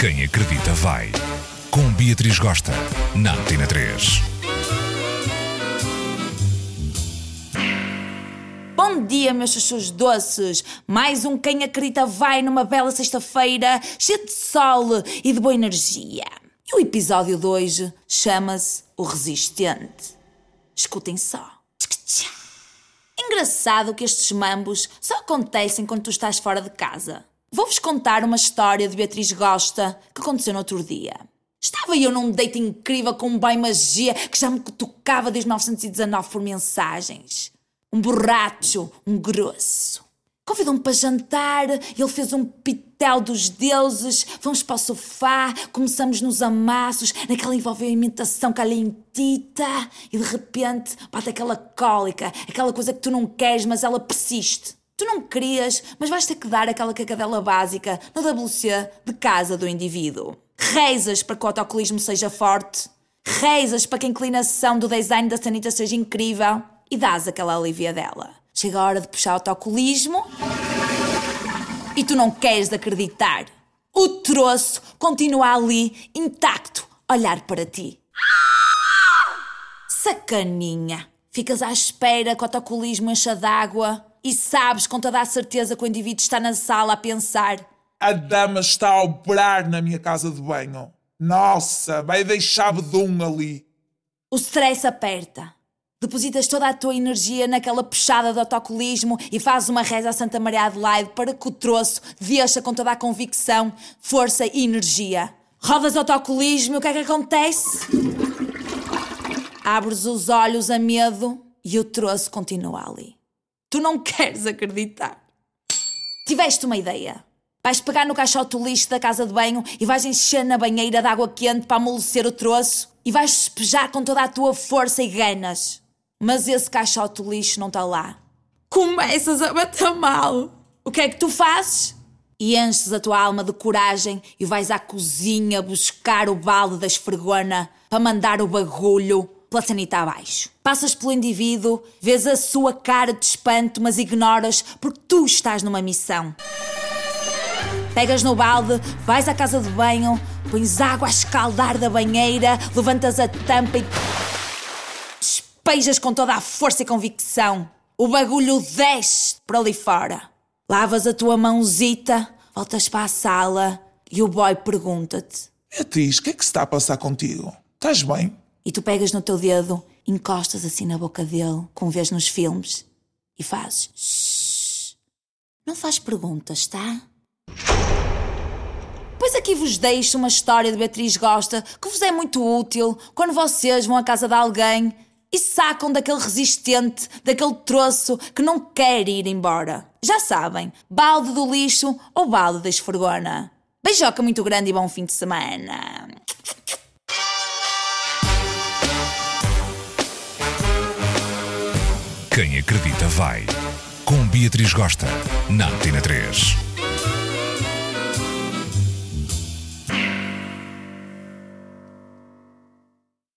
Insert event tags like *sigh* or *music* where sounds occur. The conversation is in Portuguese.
Quem acredita vai. Com Beatriz Gosta, na Antena 3. Bom dia, meus chuchus doces! Mais um Quem Acredita vai numa bela sexta-feira, cheia de sol e de boa energia. E o episódio de hoje chama-se O Resistente. Escutem só. Engraçado que estes mambos só acontecem quando tu estás fora de casa. Vou-vos contar uma história de Beatriz Gosta que aconteceu no outro dia. Estava eu num date incrível com um bem magia que já me tocava desde 1919 por mensagens. Um borracho, um grosso. Convidou-me para jantar, ele fez um pitel dos deuses, fomos para o sofá, começamos nos amassos, naquela envolvimentação calentita, e de repente bate aquela cólica, aquela coisa que tu não queres, mas ela persiste. Tu não querias, mas vais ter que dar aquela cacadela básica no WC de casa do indivíduo. Rezas para que o autocolismo seja forte, rezas para que a inclinação do design da sanita seja incrível e dás aquela alívia dela. Chega a hora de puxar o autocolismo e tu não queres acreditar. O troço continua ali, intacto, olhar para ti. Sacaninha! Ficas à espera que o autocolismo encha d'água e sabes com toda a certeza que o indivíduo está na sala a pensar: A dama está a operar na minha casa de banho. Nossa, vai deixar bedum ali. o stress aperta. Depositas toda a tua energia naquela puxada do autocolismo e fazes uma reza a Santa Maria Adelaide para que o troço deixa com toda a convicção, força e energia. Rodas o autocolismo e o que é que acontece? Abres os olhos a medo e o troço continua ali. Tu não *laughs* queres acreditar. Tiveste uma ideia. Vais pegar no caixote do lixo da casa de banho e vais encher na banheira de água quente para amolecer o troço e vais despejar com toda a tua força e ganas. Mas esse caixote do lixo não está lá. Começas a bater mal. O que é que tu fazes? E enches a tua alma de coragem e vais à cozinha buscar o balde da esfregona para mandar o bagulho pela sanita abaixo. Passas pelo indivíduo, vês a sua cara de espanto, mas ignoras porque tu estás numa missão. Pegas no balde, vais à casa de banho, pões água a escaldar da banheira, levantas a tampa e despejas com toda a força e convicção. O bagulho desce para ali fora. Lavas a tua mãozita, voltas para a sala e o boy pergunta-te. Beatriz, o que é que se está a passar contigo? Estás bem? E tu pegas no teu dedo, encostas assim na boca dele, como vês nos filmes, e fazes. "Shhh". Não faz perguntas, tá? Pois aqui vos deixo uma história de Beatriz Gosta que vos é muito útil quando vocês vão à casa de alguém e sacam daquele resistente, daquele troço que não quer ir embora. Já sabem, balde do lixo ou balde da esfregona. Beijoca muito grande e bom fim de semana. Quem acredita vai. Com Beatriz Gosta, na Antena 3.